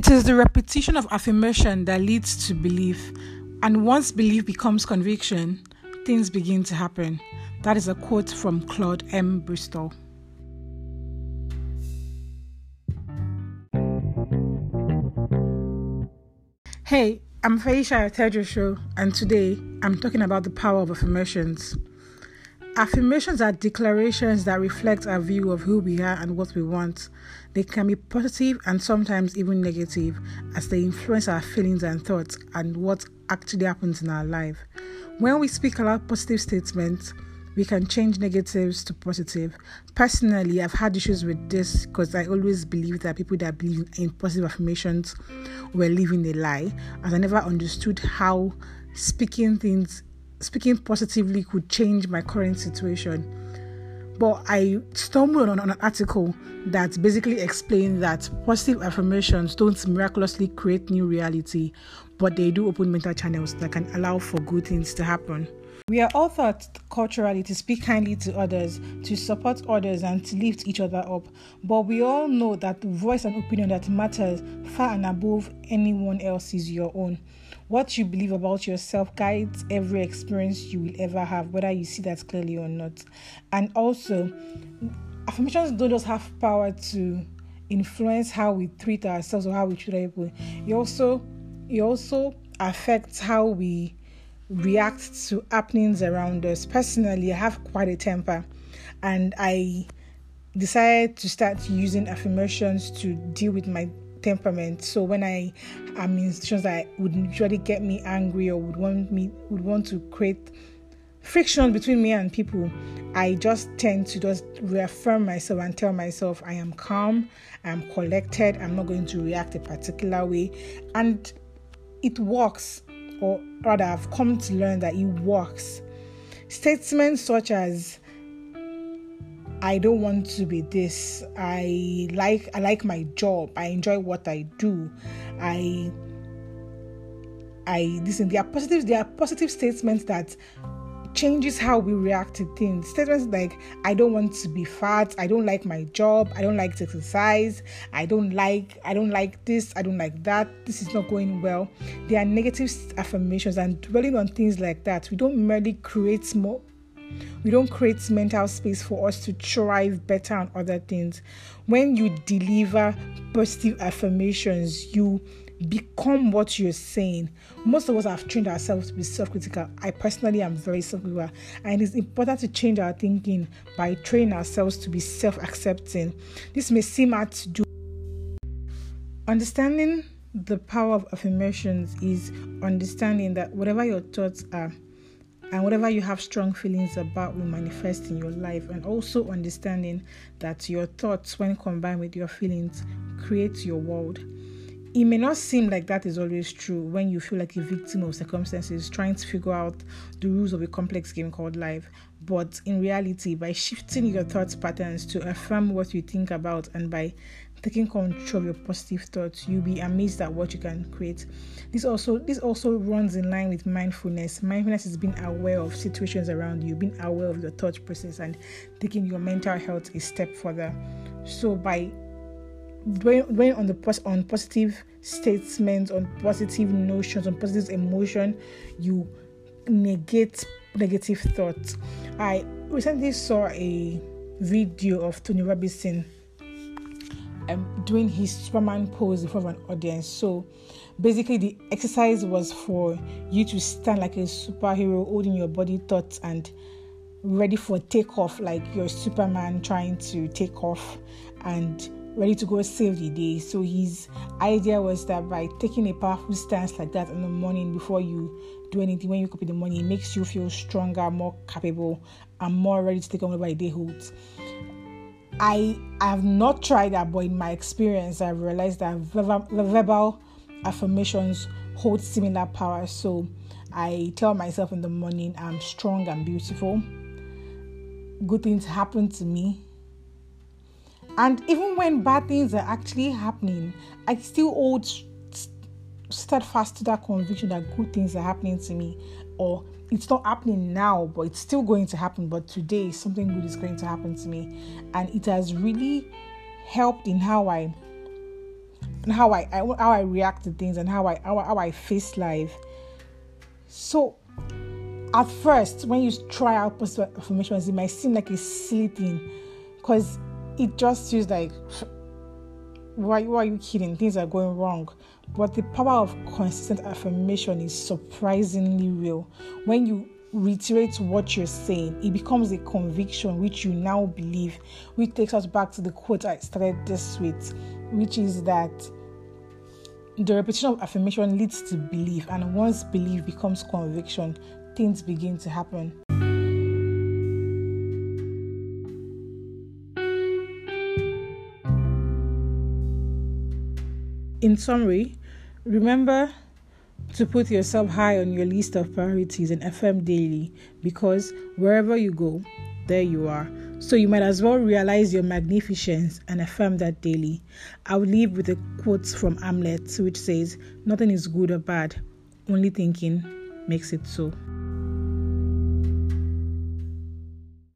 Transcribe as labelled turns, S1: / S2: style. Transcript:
S1: It is the repetition of affirmation that leads to belief, and once belief becomes conviction, things begin to happen. That is a quote from Claude M. Bristol. Hey, I'm Faisha Tejo Show, and today I'm talking about the power of affirmations. Affirmations are declarations that reflect our view of who we are and what we want. They can be positive and sometimes even negative as they influence our feelings and thoughts and what actually happens in our life. When we speak aloud positive statements, we can change negatives to positive. Personally, I've had issues with this because I always believe that people that believe in positive affirmations were living a lie, as I never understood how speaking things speaking positively could change my current situation. But I stumbled on, an article that basically explained that positive affirmations don't miraculously create new reality, but they do open mental channels that can allow for good things to happen. We are all taught culturally to speak kindly to others, to support others, and to lift each other up. But we all know that the voice and opinion that matters far and above anyone else is your own. What you believe about yourself guides every experience you will ever have, whether you see that clearly or not. And also, affirmations don't just have power to influence how we treat ourselves or how we treat people. It also it also affects how we react to happenings around us. Personally, I have quite a temper, and I decided to start using affirmations to deal with my temperament. So when I am in situations that would usually get me angry or would want me would want to create friction between me and people, I just tend to just reaffirm myself and tell myself I am calm, I'm collected, I'm not going to react a particular way, and it works. Or rather, I've come to learn that it works. Statements such as I don't want to be this. I like I like my job. I enjoy what I do. I I listen. There are positives. There are positive statements that changes how we react to things. Statements like I don't want to be fat. I don't like my job. I don't like to exercise. I don't like I don't like this. I don't like that. This is not going well. There are negative affirmations and dwelling on things like that. We don't merely create more we don't create mental space for us to thrive better on other things. When you deliver positive affirmations, you become what you're saying. Most of us have trained ourselves to be self critical. I personally am very self critical, and it's important to change our thinking by training ourselves to be self accepting. This may seem hard to do. Understanding the power of affirmations is understanding that whatever your thoughts are, and whatever you have strong feelings about will manifest in your life. And also understanding that your thoughts when combined with your feelings create your world it may not seem like that is always true when you feel like a victim of circumstances trying to figure out the rules of a complex game called life. But in reality by shifting your thoughts patterns to affirm what you think about and by taking control of your positive thoughts you'll be amazed at what you can create. This also this also runs in line with mindfulness. Mindfulness is being aware of situations around you being aware of your thought process and taking your mental health a step further. So by dwelling on the on positive statements on positive notions on positive emotion you negate negative thoughts i recently saw a video of tony robinson um, doing his Superman pose in front of an audience. So basically, the exercise was for you to stand like a superhero, holding your body thoughts and ready for takeoff, like you're Superman trying to take off and ready to go save the day. So his idea was that by taking a powerful stance like that in the morning before you do anything, when you copy the money, it makes you feel stronger, more capable, and more ready to take on whatever the day holds. I have not tried that, but in my experience, I've realized that verbal, verbal affirmations hold similar power. So I tell myself in the morning, I'm strong and beautiful. Good things happen to me. And even when bad things are actually happening, I still hold steadfast to that conviction that good things are happening to me or it's not happening now, but it's still going to happen. But today, something good is going to happen to me. And it has really helped in how I and how I, I how I react to things and how I how, how I face life. So at first, when you try out positive affirmations, it might seem like a silly thing because it just feels like why, why are you kidding? Things are going wrong. But the power of consistent affirmation is surprisingly real. When you reiterate what you're saying, it becomes a conviction which you now believe, which takes us back to the quote I started this with, which is that the repetition of affirmation leads to belief, and once belief becomes conviction, things begin to happen. In summary, remember to put yourself high on your list of priorities and affirm daily because wherever you go, there you are. So you might as well realize your magnificence and affirm that daily. I'll leave with a quote from Hamlet which says, Nothing is good or bad, only thinking makes it so.